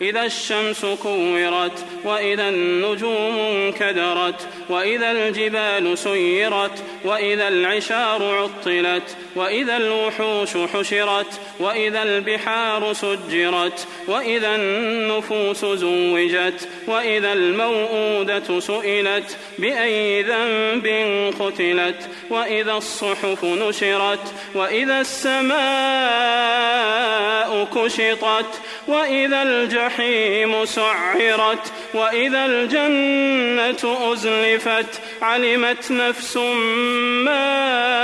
إذا الشمس كورت وإذا النجوم انكدرت وإذا الجبال سيرت وإذا العشار عطلت وإذا الوحوش حشرت وإذا البحار سجرت وإذا النفوس زوجت وإذا الموءودة سئلت بأي ذنب قتلت وإذا الصحف نشرت وإذا السماء كشطت وإذا الجحيم سعرت وإذا الجنة أزلفت علمت نفس ما